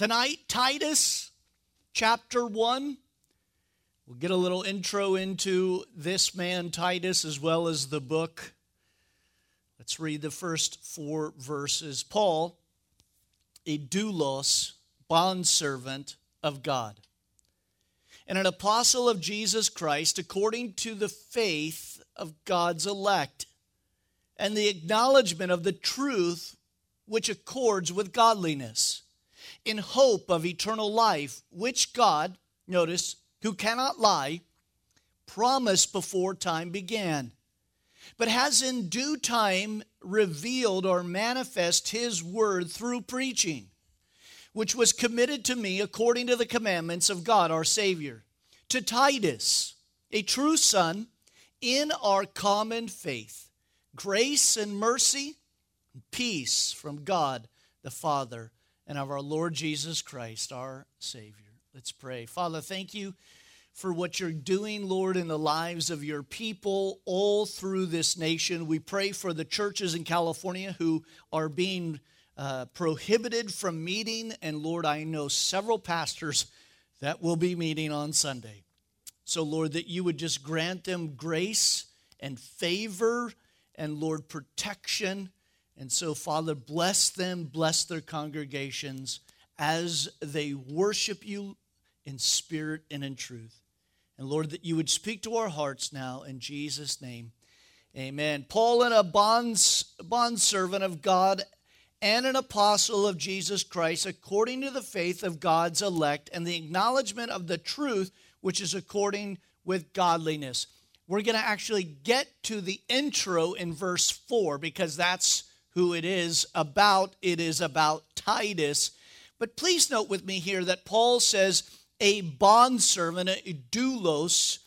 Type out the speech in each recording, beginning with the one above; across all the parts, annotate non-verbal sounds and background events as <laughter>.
Tonight, Titus chapter 1. We'll get a little intro into this man, Titus, as well as the book. Let's read the first four verses. Paul, a doulos, bondservant of God, and an apostle of Jesus Christ according to the faith of God's elect and the acknowledgement of the truth which accords with godliness, in hope of eternal life, which God, notice, who cannot lie, promised before time began, but has in due time revealed or manifest his word through preaching, which was committed to me according to the commandments of God our Savior, to Titus, a true son, in our common faith, grace and mercy peace from God the Father and of our Lord Jesus Christ, our Savior. Let's pray. Father, thank you for what you're doing, Lord, in the lives of your people all through this nation. We pray for the churches in California who are being uh, prohibited from meeting. And Lord, I know several pastors that will be meeting on Sunday. So, Lord, that you would just grant them grace and favor and, Lord, protection and so, Father, bless them, bless their congregations as they worship you in spirit and in truth. And Lord, that you would speak to our hearts now in Jesus' name. Amen. Paul, and a bonds, bondservant of God and an apostle of Jesus Christ, according to the faith of God's elect and the acknowledgement of the truth which is according with godliness. We're going to actually get to the intro in verse 4 because that's who it is about. It is about Titus. But please note with me here that Paul says a bondservant, a doulos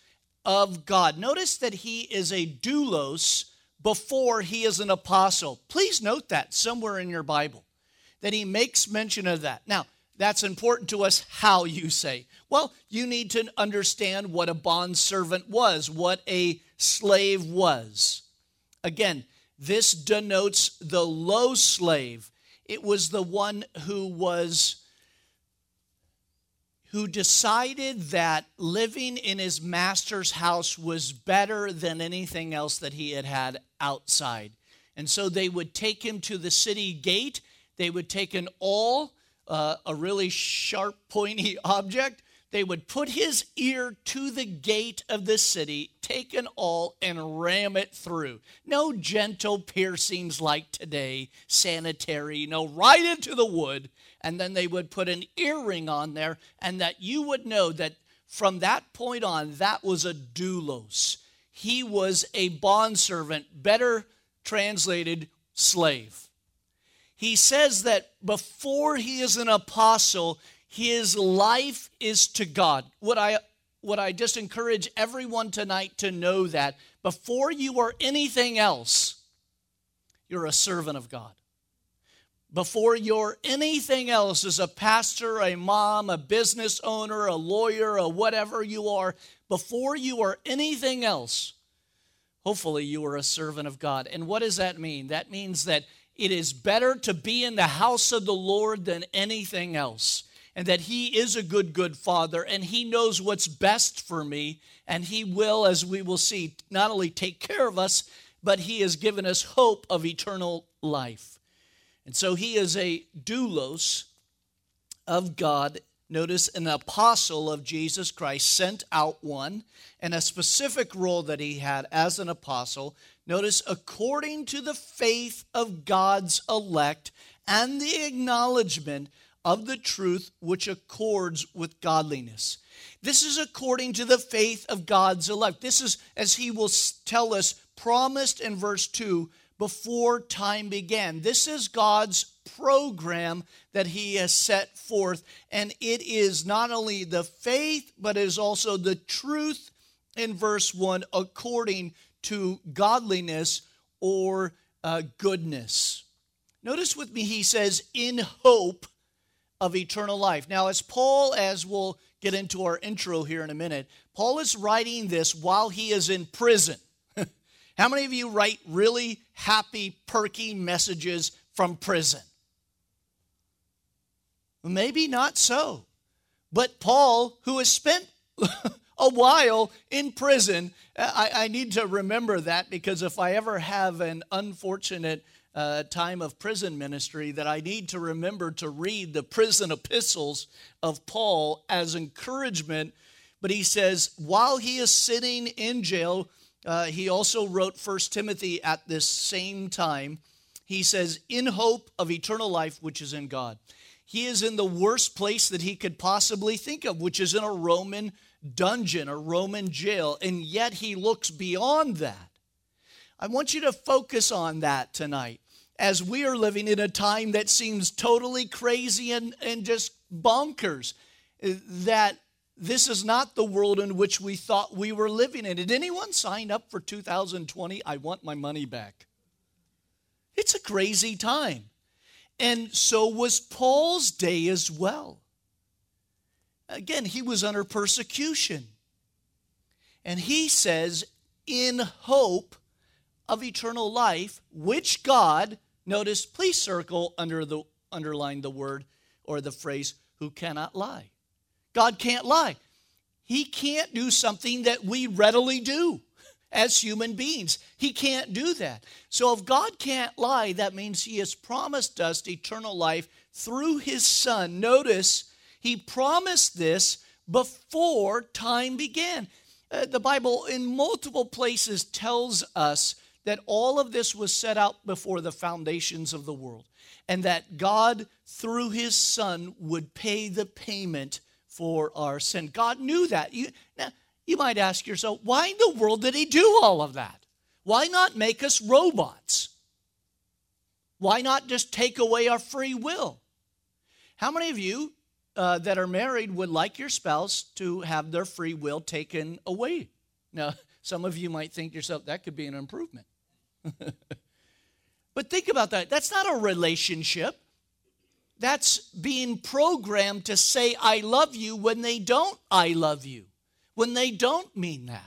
of God. Notice that he is a doulos before he is an apostle. Please note that somewhere in your Bible, that he makes mention of that. Now, that's important to us how you say. Well, you need to understand what a bondservant was, what a slave was. Again, this denotes the low slave. It was the one who was who decided that living in his master's house was better than anything else that he had had outside. And so they would take him to the city gate. They would take an awl, uh, a really sharp, pointy <laughs> object, they would put his ear to the gate of the city, take an awl, and ram it through. No gentle piercings like today, sanitary, no, right into the wood. And then they would put an earring on there, and that you would know that from that point on, that was a doulos. He was a bondservant, better translated, slave. He says that before he is an apostle, his life is to God. What I what I just encourage everyone tonight to know that before you are anything else, you're a servant of God. Before you're anything else as a pastor, a mom, a business owner, a lawyer, a whatever you are, before you are anything else, hopefully you are a servant of God. And what does that mean? That means that it is better to be in the house of the Lord than anything else and that He is a good, good Father, and He knows what's best for me, and He will, as we will see, not only take care of us, but He has given us hope of eternal life. And so He is a doulos of God. Notice an apostle of Jesus Christ, sent out one, and a specific role that he had as an apostle. Notice, according to the faith of God's elect and the acknowledgement of the truth which accords with godliness. This is according to the faith of God's elect. This is, as he will tell us, promised in verse 2 before time began. This is God's program that he has set forth, and it is not only the faith, but it is also the truth in verse 1 according to godliness or uh, goodness. Notice with me, he says, in hope of eternal life. Now, as Paul, as we'll get into our intro here in a minute, Paul is writing this while he is in prison. <laughs> How many of you write really happy, perky messages from prison? Maybe not so. But Paul, who has spent <laughs> a while in prison, I, I, need to remember that because if I ever have an unfortunate uh, time of prison ministry, that I need to remember to read the prison epistles of Paul as encouragement. But he says, while he is sitting in jail, uh, he also wrote First Timothy at this same time. He says, in hope of eternal life, which is in God. He is in the worst place that he could possibly think of, which is in a Roman dungeon, a Roman jail, and yet he looks beyond that. I want you to focus on that tonight as we are living in a time that seems totally crazy and, and just bonkers. Uh, that this is not the world in which we thought we were living in. Did anyone sign up for 2020? I want my money back. It's a crazy time. And so was Paul's day as well. Again, he was under persecution. And he says, in hope of eternal life, which God, notice, please circle under the underline the word or the phrase, who cannot lie. God can't lie. He can't do something that we readily do as human beings. He can't do that. So if God can't lie, that means He has promised us eternal life through His Son. Notice, He promised this before time began. Uh, the Bible, in multiple places, tells us that all of this was set out before the foundations of the world, and that God, through His Son, would pay the payment for our sin. God knew that. You, now, you might ask yourself, why in the world did he do all of that? Why not make us robots? Why not just take away our free will? How many of you uh, that are married would like your spouse to have their free will taken away? Now, <laughs> some of you might think yourself, that could be an improvement. <laughs> but think about that. That's not a relationship. That's being programmed to say, I love you when they don't, I love you when they don't mean that.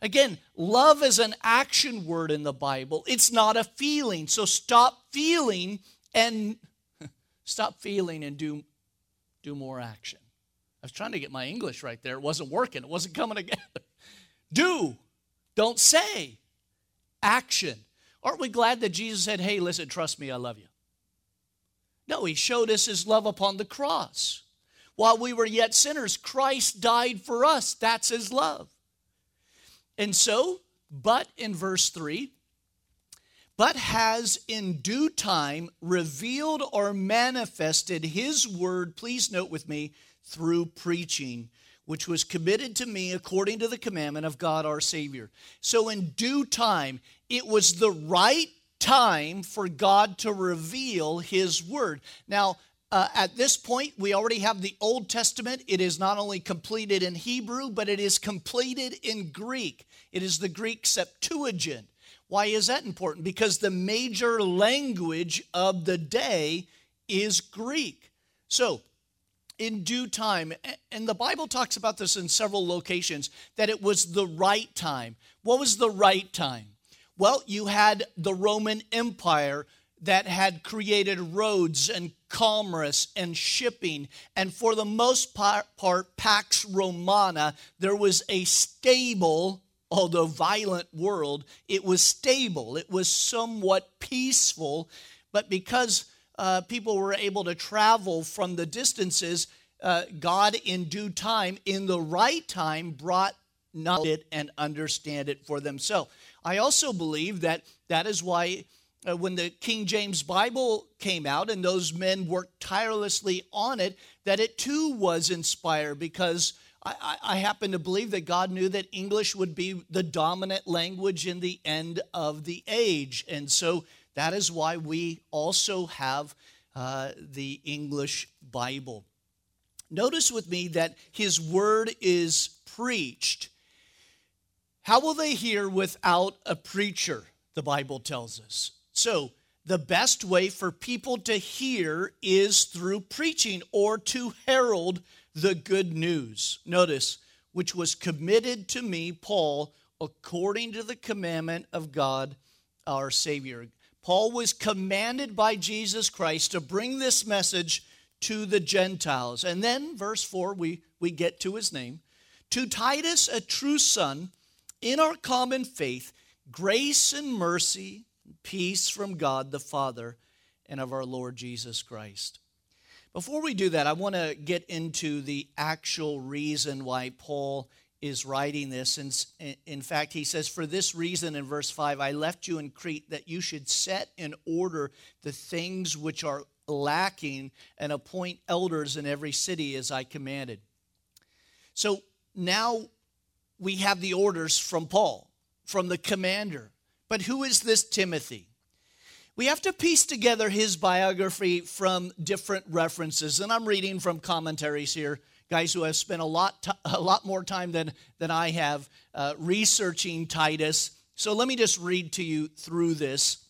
Again, love is an action word in the Bible. It's not a feeling. So stop feeling and <laughs> stop feeling and do do more action. I was trying to get my English right there. It wasn't working. It wasn't coming <laughs> together. Do. Don't say. Action. Aren't we glad that Jesus said, "Hey, listen, trust me, I love you." No, he showed us his love upon the cross. While we were yet sinners, Christ died for us. That's his love. And so, but in verse 3, but has in due time revealed or manifested his word, please note with me, through preaching, which was committed to me according to the commandment of God our Savior. So, in due time, it was the right time for God to reveal his word. Now, uh, at this point, we already have the Old Testament. It is not only completed in Hebrew, but it is completed in Greek. It is the Greek Septuagint. Why is that important? Because the major language of the day is Greek. So, in due time, and the Bible talks about this in several locations, that it was the right time. What was the right time? Well, you had the Roman Empire that had created roads and commerce and shipping. And for the most part, Pax Romana, there was a stable, although violent world. It was stable, it was somewhat peaceful. But because uh, people were able to travel from the distances, uh, God, in due time, in the right time, brought knowledge and understand it for themselves. I also believe that that is why uh, when the King James Bible came out and those men worked tirelessly on it, that it too was inspired because I, I, happen to believe that God knew that English would be the dominant language in the end of the age. And so that is why we also have uh, the English Bible. Notice with me that his word is preached. How will they hear without a preacher? The Bible tells us. So, the best way for people to hear is through preaching or to herald the good news. Notice, which was committed to me, Paul, according to the commandment of God our Savior. Paul was commanded by Jesus Christ to bring this message to the Gentiles. And then, verse 4, we, we get to his name. To Titus, a true son, in our common faith, grace and mercy, peace from God the Father and of our Lord Jesus Christ. Before we do that, I want to get into the actual reason why Paul is writing this. And in fact, he says, For this reason in verse 5, I left you in Crete that you should set in order the things which are lacking and appoint elders in every city as I commanded. So now we have the orders from Paul, from the commander. But who is this Timothy? We have to piece together his biography from different references. And I'm reading from commentaries here, guys who have spent a lot, t- a lot more time than, than I have uh, researching Titus. So let me just read to you through this.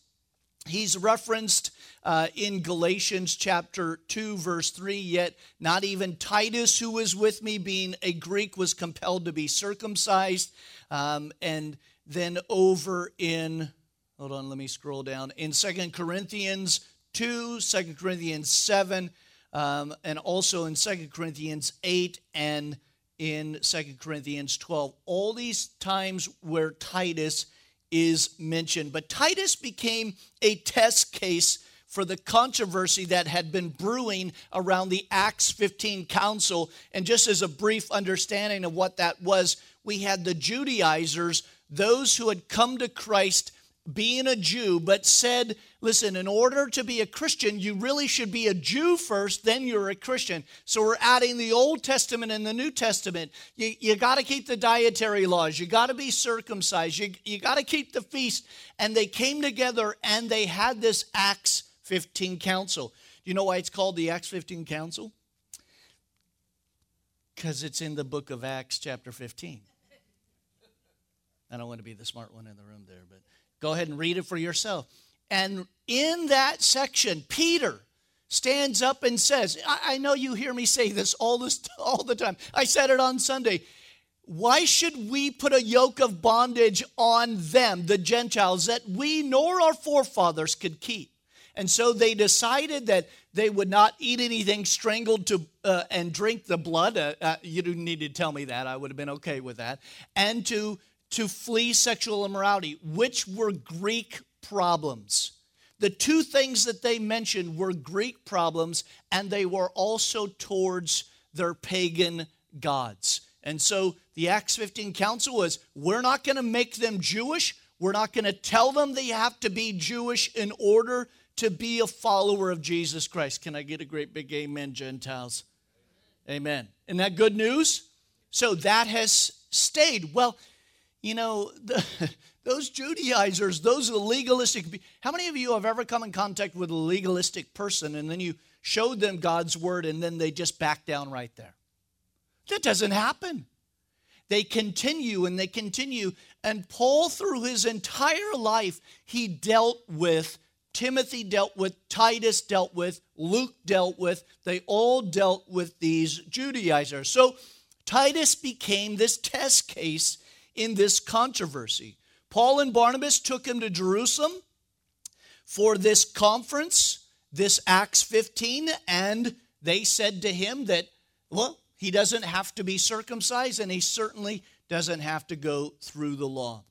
He's referenced uh, in Galatians chapter 2, verse 3 Yet not even Titus, who was with me, being a Greek, was compelled to be circumcised. Um, and then over in, hold on, let me scroll down. In Second Corinthians 2, 2 Corinthians 7, um, and also in Second Corinthians 8 and in Second Corinthians 12. All these times where Titus is mentioned. But Titus became a test case for the controversy that had been brewing around the Acts 15 council. And just as a brief understanding of what that was, we had the Judaizers, those who had come to Christ being a Jew, but said, listen, in order to be a Christian, you really should be a Jew first, then you're a Christian. So we're adding the Old Testament and the New Testament. You, you got to keep the dietary laws, you got to be circumcised, you, you got to keep the feast. And they came together and they had this Acts 15 council. Do you know why it's called the Acts 15 council? Because it's in the book of Acts, chapter 15. I don't want to be the smart one in the room there, but Go ahead and read it for yourself. And in that section, Peter stands up and says, I, I know you hear me say this all this <laughs> all the time. I said it on Sunday. Why should we put a yoke of bondage on them, the Gentiles, that we nor our forefathers could keep? And so they decided that they would not eat anything strangled to uh, and drink the blood. Uh, uh, you didn't need to tell me that; I would have been okay with that. And to to flee sexual immorality, which were Greek problems. The two things that they mentioned were Greek problems, and they were also towards their pagan gods. And so the Acts 15 council was we're not going to make them Jewish. We're not going to tell them they have to be Jewish in order to be a follower of Jesus Christ. Can I get a great big amen, Gentiles? Amen. Isn't that good news? So that has stayed. Well, you know, the, <laughs> those Judaizers, those legalistic, how many of you have ever come in contact with a legalistic person and then you showed them God's word and then they just back down right there? That doesn't happen. They continue and they continue. And Paul, through his entire life, he dealt with, Timothy dealt with, Titus dealt with, Luke dealt with, they all dealt with these Judaizers. So Titus became this test case in this controversy. Paul and Barnabas took him to Jerusalem for this conference, this Acts 15, and they said to him that, well, he doesn't have to be circumcised and he certainly doesn't have to go through the law.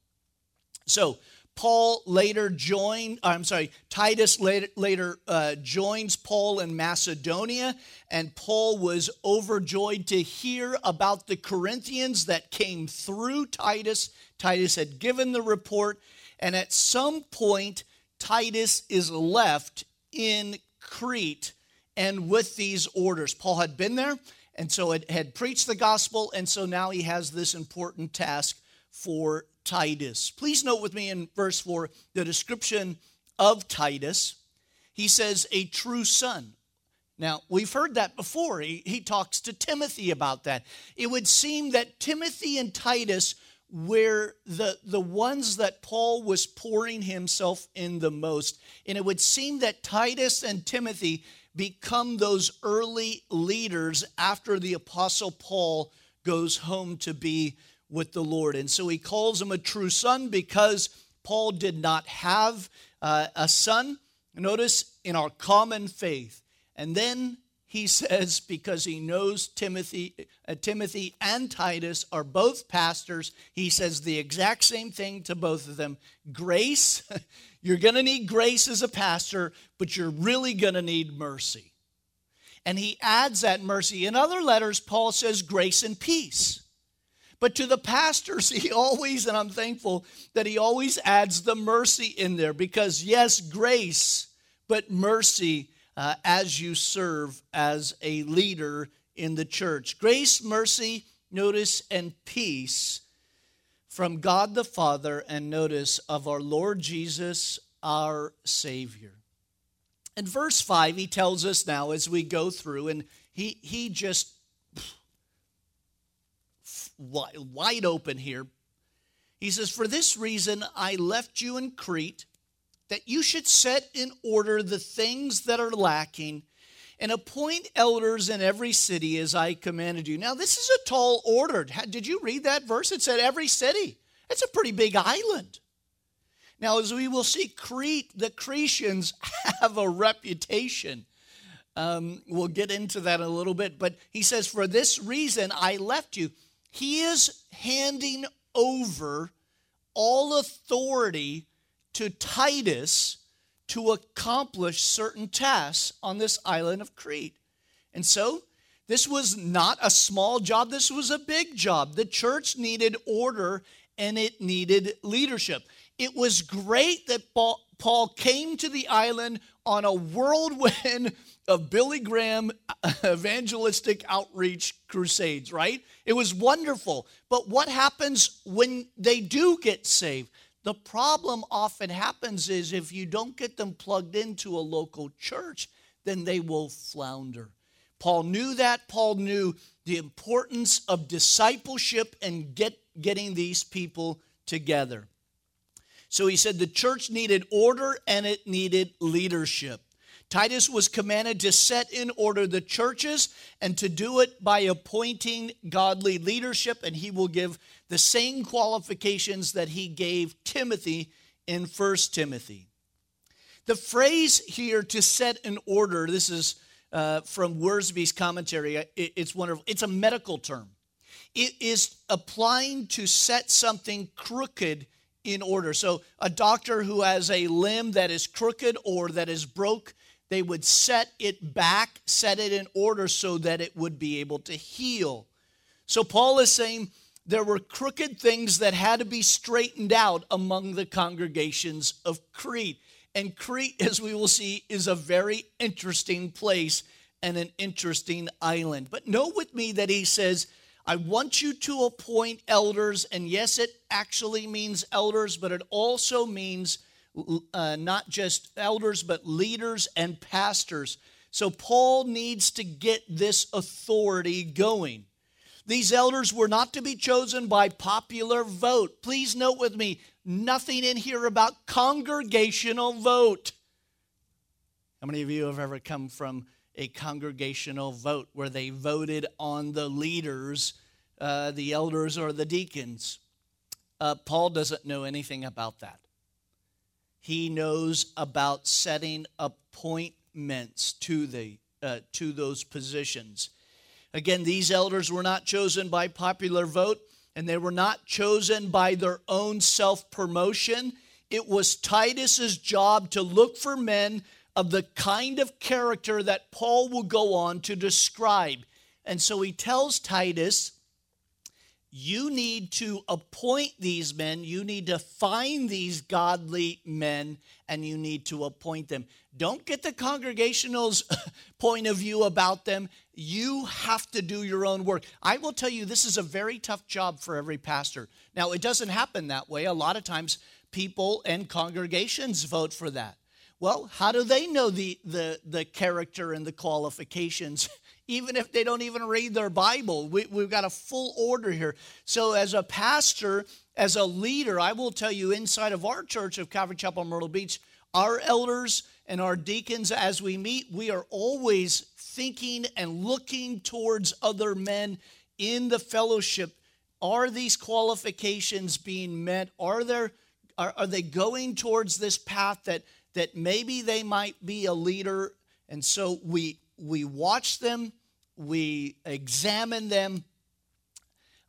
So, Paul later joined, I'm sorry, Titus later, later uh, joins Paul in Macedonia, and Paul was overjoyed to hear about the Corinthians that came through Titus. Titus had given the report, and at some point, Titus is left in Crete and with these orders. Paul had been there, and so it had preached the gospel, and so now he has this important task for Titus. Please note with me in verse 4 the description of Titus. He says, a true son. Now, we've heard that before. He, he talks to Timothy about that. It would seem that Timothy and Titus were the, the ones that Paul was pouring himself in the most. And it would seem that Titus and Timothy become those early leaders after the Apostle Paul goes home to be with the Lord. And so he calls him a true son because Paul did not have uh, a son. Notice in our common faith. And then he <laughs> says, because he knows Timothy, uh, Timothy and Titus are both pastors, he says the exact same thing to both of them. Grace, <laughs> you're going to need grace as a pastor, but you're really going to need mercy. And he adds that mercy. In other letters, Paul says grace and peace. But to the pastors, <laughs> he always, and I'm thankful that he always adds the mercy in there because, yes, grace, but mercy uh, as you serve as a leader in the church. Grace, mercy, notice, and peace from God the Father, and notice of our Lord Jesus, our Savior. In verse 5, he tells us now as we go through, and he, he just wide open here. He says, For this reason I left you in Crete that you should set in order the things that are lacking and appoint elders in every city as I commanded you. Now, this is a tall order. Did you read that verse? It said every city. It's a pretty big island. Now, as we will see, Crete, the Cretians <laughs> have a reputation. Um, we'll get into that in a little bit. But he says, For this reason I left you. He is handing over all authority to Titus to accomplish certain tasks on this island of Crete. And so, this was not a small job, this was a big job. The church needed order and it needed leadership. It was great that Paul came to the island on a whirlwind of Billy Graham uh, <laughs> evangelistic outreach crusades, right? It was wonderful. But what happens when they do get saved? The problem often happens is if you don't get them plugged into a local church, then they will flounder. Paul knew that. Paul knew the importance of discipleship and get, getting these people together. So he said the church needed order and it needed leadership. Titus was commanded to set in order the churches and to do it by appointing godly leadership, and he will give the same qualifications that he gave Timothy in 1 Timothy. The phrase here to set in order, this is uh, from Wiersbe's commentary, it, it's wonderful. It's a medical term. It is applying to set something crooked in order. So, a doctor who has a limb that is crooked or that is broke they would set it back, set it in order so that it would be able to heal. So Paul is saying there were crooked things that had to be straightened out among the congregations of Crete. And Crete, <laughs> as we will see, is a very interesting place and an interesting island. But note with me that he says, I want you to appoint elders. And yes, it actually means elders, but it also means uh, not just elders, but leaders and pastors. So Paul needs to get this authority going. These elders were not to be chosen by popular vote. Please note with me nothing in here about congregational vote. How many of you have ever come from a congregational vote where they voted on the leaders, uh, the elders, or the deacons? Uh, Paul doesn't know anything about that. He knows about setting appointments to the uh, to those positions. Again, these elders were not chosen by popular vote, and they were not chosen by their own self promotion. It was Titus's job to look for men of the kind of character that Paul will go on to describe. And so he tells Titus, you need to appoint these men. You need to find these godly men and you need to appoint them. Don't get the congregational's <laughs> point of view about them. You have to do your own work. I will tell you, this is a very tough job for every pastor. Now, it doesn't happen that way. A lot of times, people and congregations vote for that. Well, how do they know the, the, the character and the qualifications <laughs> even if they don't even read their Bible. We, have got a full order here. So, as a pastor, as a leader, I will tell you inside of our church of Calvary Chapel Myrtle Beach, our elders and our deacons, as we meet, we are always thinking and looking towards other men in the fellowship. Are these qualifications being met? Are there are, are they going towards this path that that maybe they might be a leader? And so we we watch them, we examine them,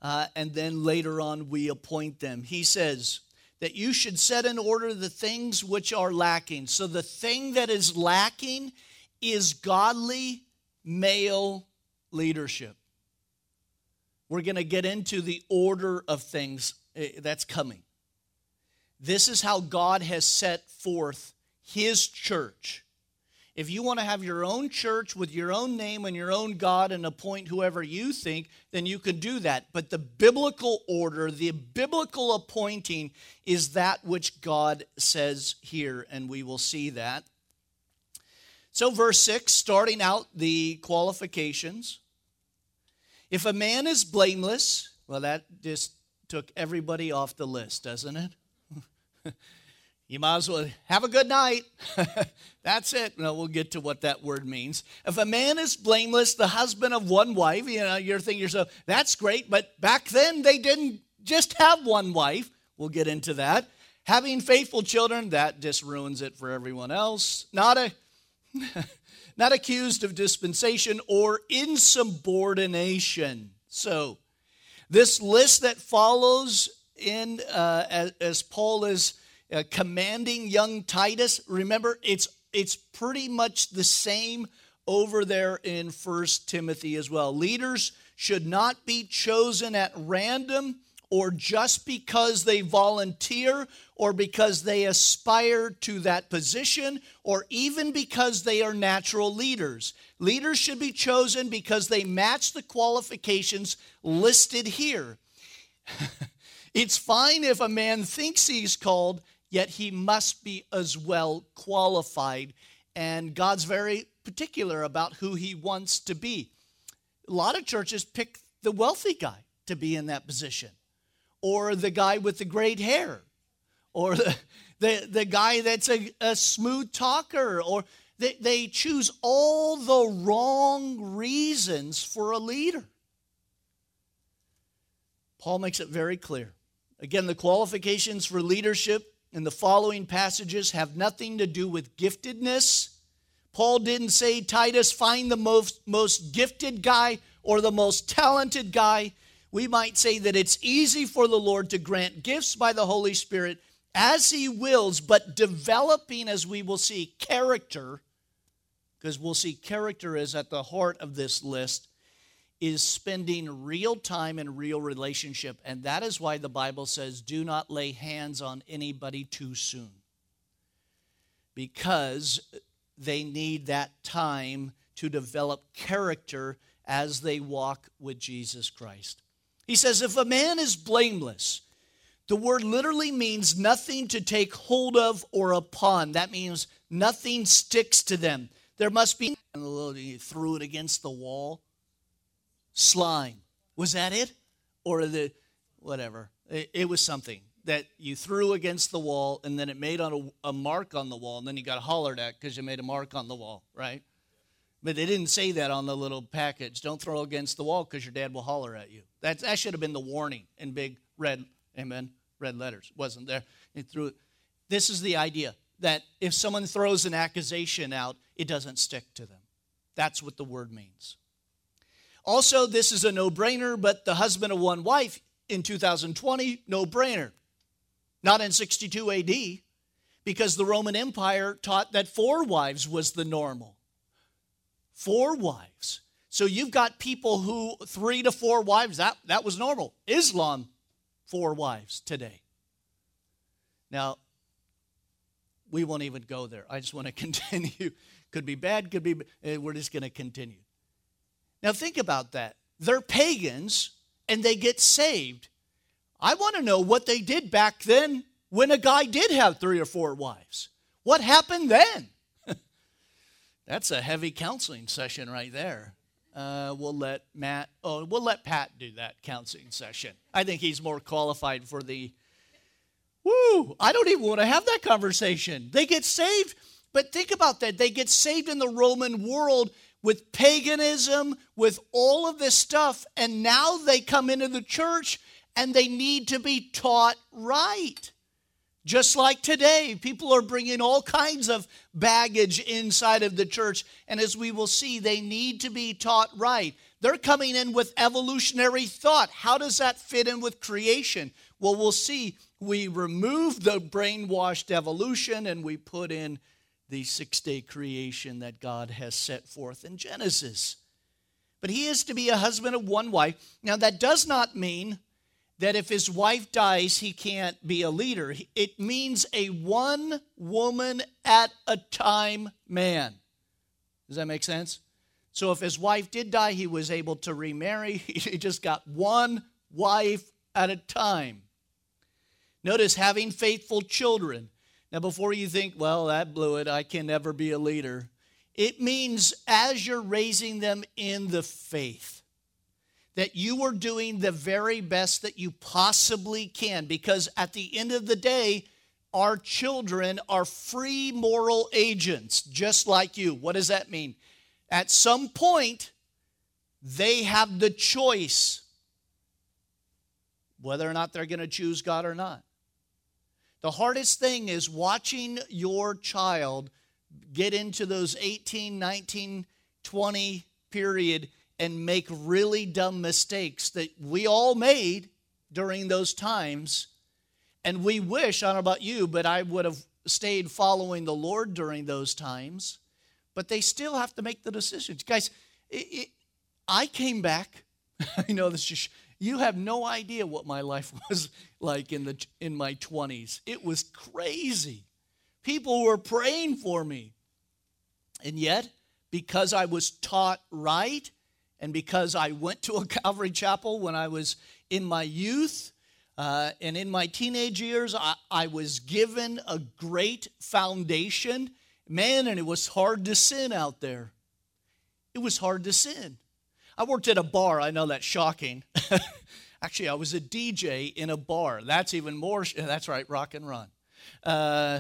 uh, and then later on we appoint them. He says that you should set in order the things which are lacking. So the thing that is lacking is godly male leadership. We're going to get into the order of things eh, that's coming. This is how God has set forth his church. If you want to have your own church with your own name and your own God and appoint whoever you think, then you can do that. But the biblical order, the biblical appointing, is that which God says here, and we will see that. So, verse 6, starting out the qualifications. If a man is blameless, well, that just took everybody off the list, doesn't it? <laughs> you might as well have a good night. <laughs> That's it. No, we'll get to what that word means. If a man is blameless, the husband of one wife, you know, you're thinking yourself, that's great, but back then they didn't just have one wife. We'll get into that. Having faithful children, that just ruins it for everyone else. Not a <laughs> not accused of dispensation or insubordination. So, this list that follows in uh, as, as, Paul is uh, commanding young Titus, remember it's it's pretty much the same over there in First Timothy as well. Leaders should not be chosen at random or just because they volunteer or because they aspire to that position or even because they are natural leaders. Leaders should be chosen because they match the qualifications listed here. <laughs> it's fine if a man thinks he's called, yet he must be as well qualified. And God's very particular about who he wants to be. A lot of churches pick the wealthy guy to be in that position or the guy with the great hair, or the, the, the guy that's a, a smooth talker, or they, they choose all the wrong reasons for a leader. Paul makes it very clear. Again, the qualifications for leadership in the following passages have nothing to do with giftedness. Paul didn't say, Titus, find the most, most gifted guy or the most talented guy we might say that it's easy for the Lord to grant gifts by the Holy Spirit as He wills, but developing, as we will see, character, because we'll see character is at the heart of this list, is spending real time in real relationship. And that is why the Bible says, do not lay hands on anybody too soon. Because they need that time to develop character as they walk with Jesus Christ. He says, if a man is blameless, the word literally means nothing to take hold of or upon. That means nothing sticks to them. There must be, you threw it against the wall. Slime. Was that it? Or the, whatever. It, it was something that you threw against the wall and then it made on a, a mark on the wall and then you got hollered at because you made a mark on the wall, right? But they didn't say that on the little package. Don't throw against the wall because your dad will holler at you. That, that should have been the warning in big red, amen, red letters. Wasn't there? He threw it. This is the idea that if someone throws an accusation out, it doesn't stick to them. That's what the word means. Also, this is a no brainer, but the husband of one wife in 2020, no brainer. Not in 62 AD, because the Roman Empire taught that four wives was the normal four wives. So you've got people who three to four wives, that, that was normal. Islam, four wives today. Now, we won't even go there. I just want to <laughs> continue. could be bad, could be, eh, we're just going to continue. Now, think about that. They're pagans and they get saved. I want to know what they did back then when a guy did have three or four wives. What happened then? <laughs> That's a heavy counseling session right there. Uh, we'll let Matt, oh, we'll let Pat do that counseling session. I think he's more qualified for the, woo, I don't even want to have that conversation. They get saved, but think about that. They get saved in the Roman world with paganism, with all of this stuff, and now they come into the church and they need to be taught right. Just like today, people are bringing all kinds of baggage inside of the church. And as we will see, they need to be taught right. They're coming in with evolutionary thought. How does that fit in with creation? Well, we'll see. We remove the brainwashed evolution and we put in the six day creation that God has set forth in Genesis. But he is to be a husband of one wife. Now, that does not mean that if his wife dies, he can't be a leader. It means a one woman at a time man. Does that make sense? So if his wife did die, he was able to remarry. <laughs> He just got one wife at a time. Notice having faithful children. Now, before you think, well, that blew it, I can never be a leader, it means as you're raising them in the faith, that you are doing the very best that you possibly can. Because at the end of the day, our children are free moral agents, just like you. What does that mean? At some point, they have the choice whether or not they're going to choose God or not. The hardest thing is watching your child get into those 18, 19, 20 period and make really dumb mistakes that we all made during those times. And we wish, I don't know about you, but I would have stayed following the Lord during those times. But they still have to make the decisions. Guys, it, it, I came back. <laughs> I know this just you have no idea what my life <laughs> was like in, the, in my 20s. It was crazy. People were praying for me. And yet, because I was taught right, and because I went to a <laughs> Calvary Chapel when I was in my youth, uh, and in my teenage years, I, I was given a great foundation. Man, and it was hard to sin out there. It was hard to sin. I worked at a bar. I know that's shocking. <laughs> Actually, I was a DJ in a bar. That's even more. That's right, rock and run. Uh,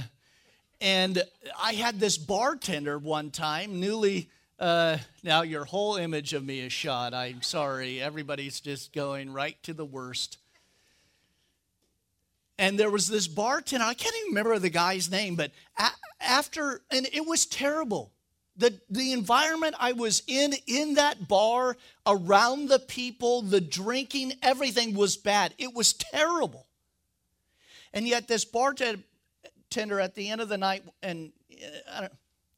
and I had this bartender one time, newly. Uh, now your whole image of me is shot. I'm sorry. Everybody's just going right to the worst. And there was this bartender. I can't even remember the guy's name, but a- after, and it was terrible the, the environment I was in, in that bar, around the people, the drinking, everything was bad. It was terrible. And yet, this bartender at the end of the night, and uh, I don't,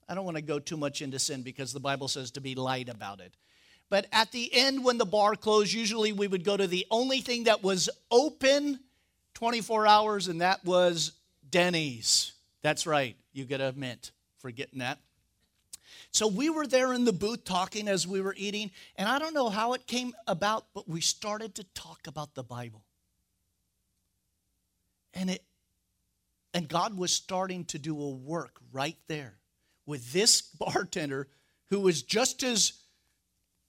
I don't want to go too much into sin because the Bible says to be light about it. But at the end, when the bar closed, usually we would go to the only thing that was open 24 hours, and that was Denny's. That's right. You get a mint for getting that. So we were there in the booth talking as we were eating, and I don't know how it came about, but we started to talk about the Bible. And it and God was starting to do a work right there with this <laughs> bartender who was just as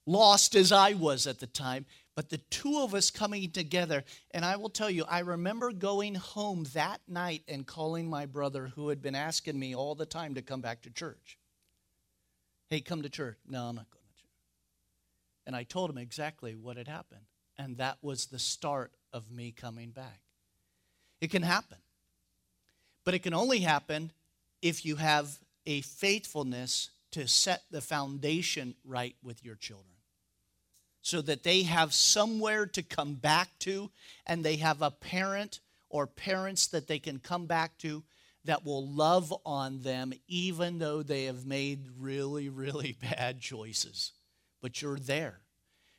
lost as I was at the time, but the two of us coming together. And I will tell you, I remember going home that night and calling my brother who had been asking me all the time to come back to church. Hey, come to church. No, I'm not going to church. And I told him exactly what had happened. And that was the start of me coming back. It can happen. But it can only happen if you have a faithfulness to set the foundation right with your children so that they have somewhere to come back to and they have a parent or parents that they can come back to that will love on them even though they have made really, really <laughs> bad choices. But you're there.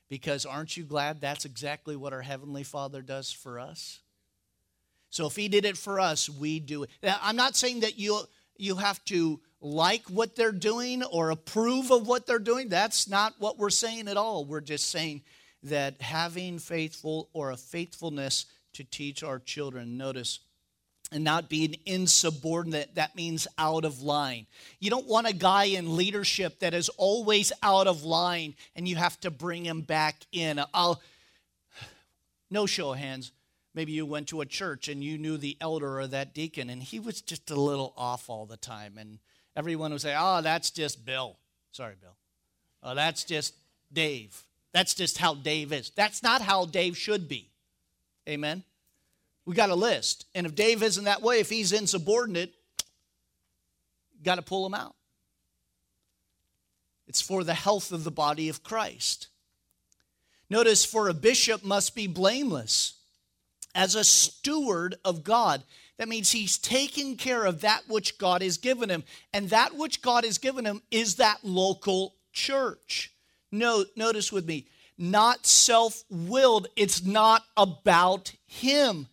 Because aren't you glad that's exactly what our Heavenly Father does for us? So if He did it for us, we do it. Now, I'm not saying that you, you have to like what they're doing or approve of what they're doing. That's not what we're saying at all. We're just saying that having faithful or a faithfulness to teach our children. Notice and not being insubordinate, that means out of line. You don't want a guy in leadership that is always out of line and you have to bring him back in. I'll, no show of hands. Maybe you went to a church and you knew the elder or that deacon and he was just a little off all the time. And everyone would say, oh, that's just Bill. Sorry, Bill. Oh, that's just Dave. That's just how Dave is. That's not how Dave should be. Amen? We got a list. And if Dave isn't that way, if he's insubordinate, got to pull him out. It's for the health of the body of Christ. Notice, for a bishop must be blameless as a steward of God. That means he's taking care of that which God has given him. And that which God has given him is that local church. Note, notice with me, not self willed. It's not about him.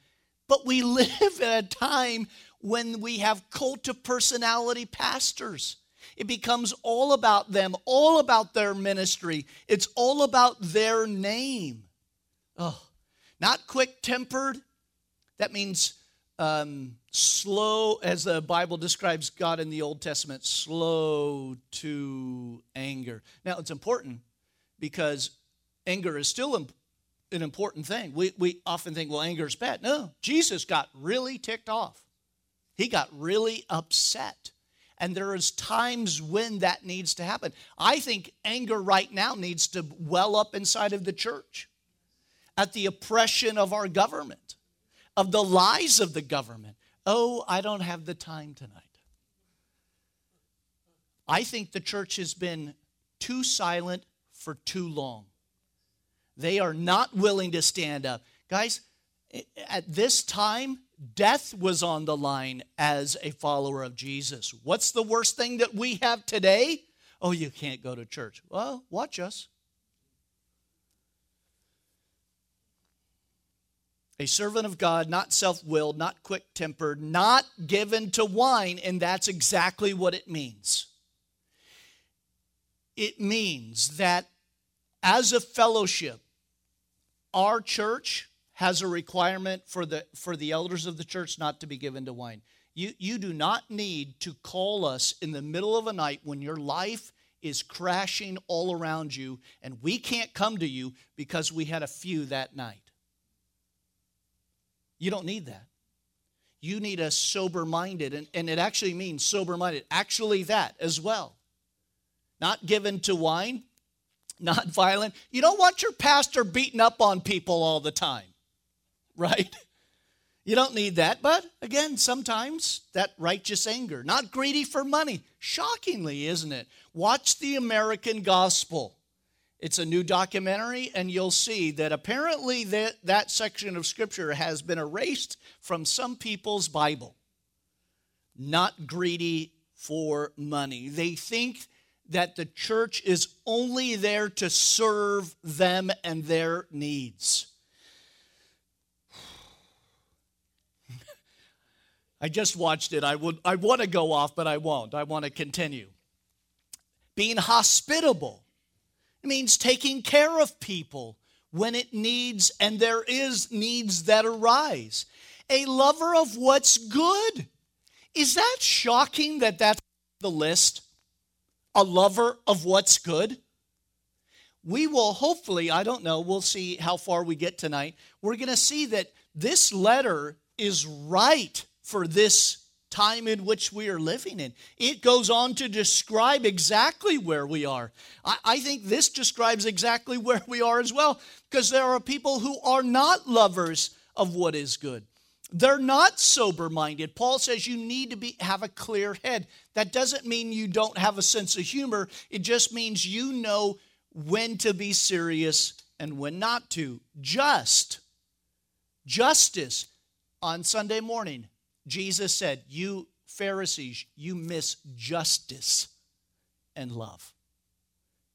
But we <laughs> live at a time when we have cult of personality pastors. It becomes all about them, all about their ministry. It's all about their name. Oh, not quick tempered. That means um, slow, as the Bible describes God in the Old Testament, slow to anger. Now, it's important because anger is still an important thing. We, we often think, well, anger is bad. No, Jesus got really ticked off, he got really upset. And there is times when that needs to happen. I think anger right now needs to well up inside of the church at the oppression of our government, of the lies of the government. Oh, I don't have the time tonight. I think the church has been too silent for too long. They are not willing to stand up. Guys, at this time, death was on the line as a follower of Jesus. What's the worst thing that we have today? Oh, you can't go to church. Well, watch us. A servant of God, not self willed, not quick tempered, not given to wine, and that's exactly what it means. It means that as a fellowship, our church has a requirement for the for the elders of the church not to be given to wine. You you do not need to call us in the middle of a night when your life is crashing all around you and we can't come to you because we had a few that night. You don't need that. You need a sober minded, and, and it actually means sober minded, actually, that as well. Not given to wine, not violent. You don't want your pastor beating up on people all the time <laughs> right? You don't need that, but again, sometimes that righteous anger, not greedy for money. Shockingly, isn't it? Watch the American Gospel. It's a new documentary, and you'll see that apparently that, that section of Scripture has been erased from some people's Bible. Not greedy for money. They think that the church is only there to serve them and their needs. <sighs> I just watched it. I would I want to go off, but I won't. I want to continue. Being hospitable means taking care of people when it needs and there is needs that arise. A lover of what's good. Is that shocking that that's the list? A lover of what's good? We will hopefully, I don't know, we'll see how far we get tonight. We're going to see that this letter is right for this time in which we are living in. It goes on to describe exactly where we are. I, I, think this describes exactly <laughs> where we are as well, because there are people who are not lovers of what is good. They're not sober minded. Paul says you need to be, have a clear head. That doesn't mean you don't have a sense of humor, it just means you know when to be serious and when not to. Just, justice on Sunday morning Jesus said, You Pharisees, you miss justice and love.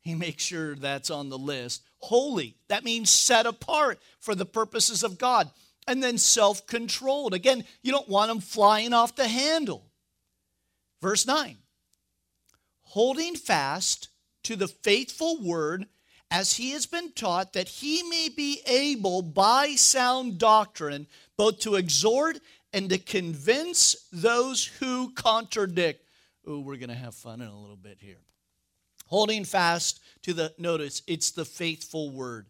He makes sure that's on the list. Holy, that means set apart for the purposes of God. And then self controlled. Again, you don't want them flying off the handle. Verse 9 holding fast to the faithful word as he has been taught, that he may be able by sound doctrine both to exhort and to convince those who contradict. Oh, we're going to have fun in a little bit here. Holding fast to the, notice, it's the faithful word.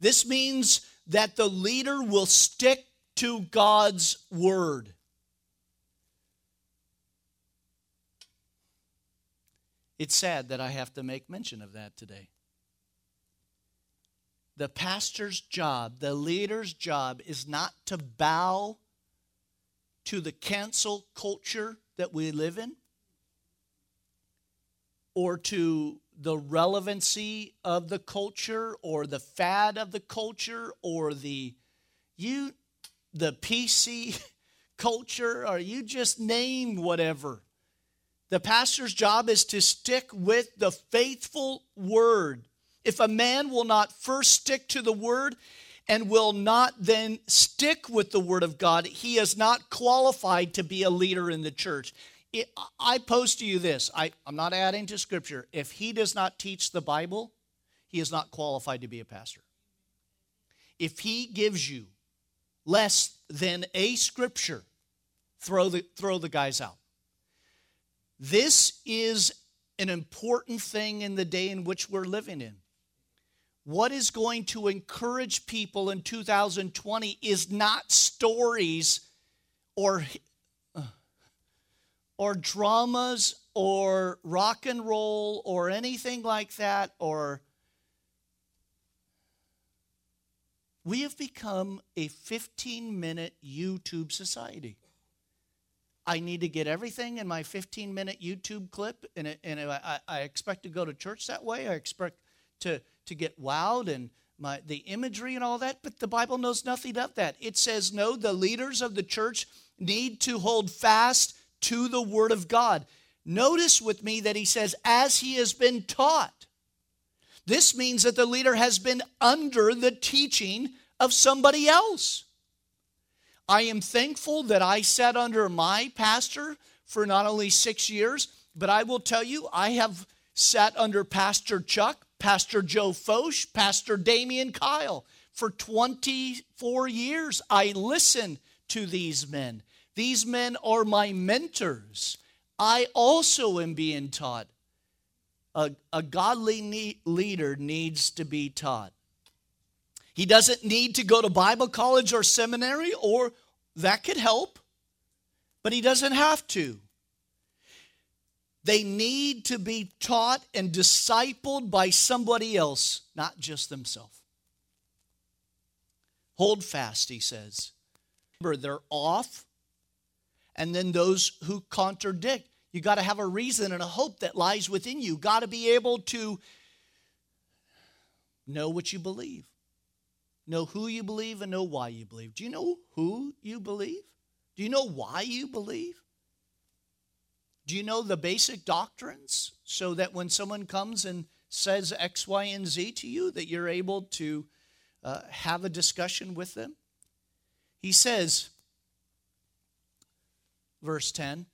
This means that the leader will stick to God's word. It's sad that I have to make mention of that today. The pastor's job, the leader's job, is not to bow to the cancel culture that we live in or to the relevancy of the culture or the fad of the culture or the you the PC <laughs> culture or you just name whatever. The pastor's job is to stick with the faithful word. If a man will not first stick to the word and will not then stick with the word of God, he is not qualified to be a leader in the church. It, I pose to you this I, I'm not adding to scripture. If he does not teach the Bible, he is not qualified to be a pastor. If he gives you less than a scripture, throw the, throw the guys out. This is an important thing in the day in which we're living in. What is going to encourage people in 2020 is not stories or or dramas or rock and roll or anything like that or we have become a 15 minute YouTube society. I need to get everything in my 15 minute YouTube clip, and, it, and I, I, expect to go to church that way. I expect to, to get wowed and my, the imagery and all that, but the Bible knows nothing of that. It says, no, the leaders of the church need to hold fast to the Word of God. Notice with me that he says, as he has been taught. This means that the leader has been under the teaching of somebody else. I am thankful that I sat under my pastor for not only six years, but I will tell you, I have sat under Pastor Chuck, Pastor Joe Focht, Pastor Damian Kyle for 24 years. I listen to these men. These men are my mentors. I also am being taught. A, a godly leader needs to be taught. He doesn't need to go to Bible college or seminary, or that could help, but he doesn't have to. They need to be taught and discipled by somebody else, not just themselves. Hold fast, he says. Remember, they're off and then those who contradict. You got to have a reason and a hope that lies within you. Got to be able to know what you believe, know who you believe, and know why you believe. Do you know who you believe? Do you know why you believe? Do you know the basic doctrines so that when someone comes and says X, Y, and Z to you, that you're able to uh, have a discussion with them? He says, verse 10.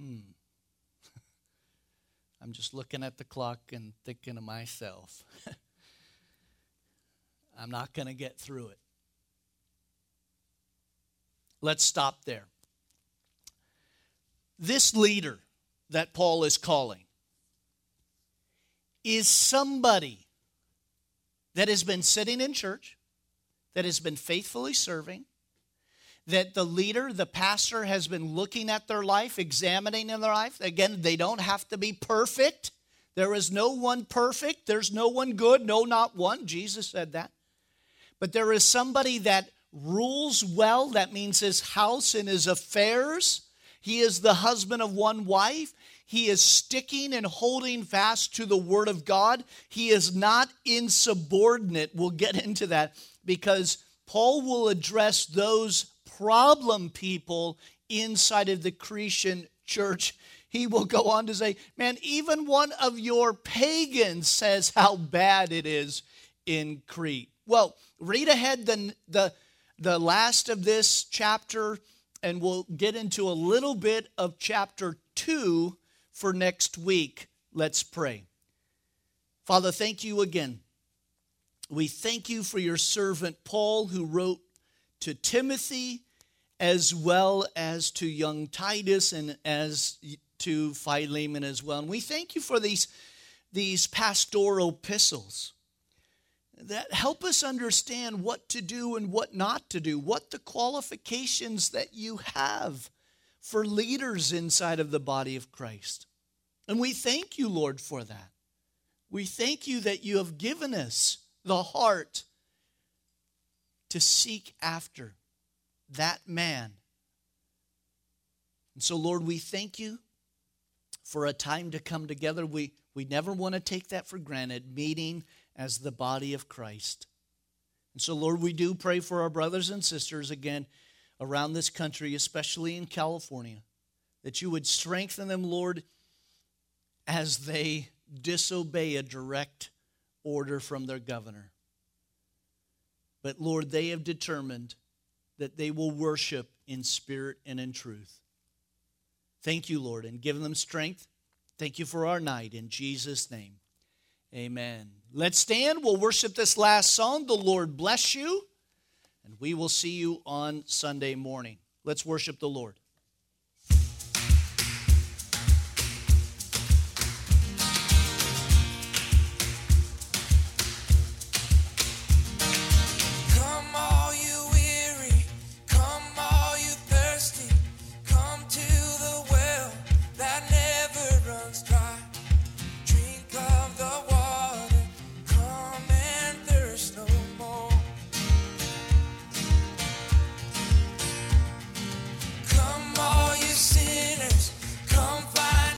Hmm. <laughs> I'm just looking at the clock and thinking to myself, <laughs> I'm not going to get through it. Let's stop there. This leader that Paul is calling is somebody that has been sitting in church, that has been faithfully serving, that the leader, the pastor, has been looking at their life, examining in their life. Again, they don't have to be perfect. There is no one perfect. There's no one good, no, not one. Jesus said that. But there is somebody that rules well. That means his house and his affairs. He is the husband of one wife. He is sticking and holding fast to the word of God. He is not insubordinate. We'll get <laughs> into that because Paul will address those problem people inside of the Cretan church. He will go on to say, Man, even one of your pagans says how bad it is in Crete. Well, read ahead the, the, the last of this chapter, and we'll get into a little bit of chapter 2 for next week. Let's pray. Father, thank you again we thank you for your servant Paul, who wrote to Timothy as well as to young Titus and as to Philemon as well. And we thank you for these, these pastoral epistles that help us understand what to do and what not to do, what the qualifications that you have for leaders inside of the body of Christ. And we thank you, Lord, for that. We thank you that you have given us the heart to seek after that man. And so, Lord, we thank you for a time to come together. We, we never want to take that for granted, meeting as the body of Christ. And so, Lord, we do pray for our brothers and sisters again around this country, especially in California, that you would strengthen them, Lord, as they disobey a direct order from their governor. But Lord, they have determined that they will worship in spirit and in truth. Thank you, Lord, and give them strength. Thank you for our night in Jesus' name. Amen. Let's stand. We'll worship this last song. The Lord bless you, and we will see you on Sunday morning. Let's worship the Lord.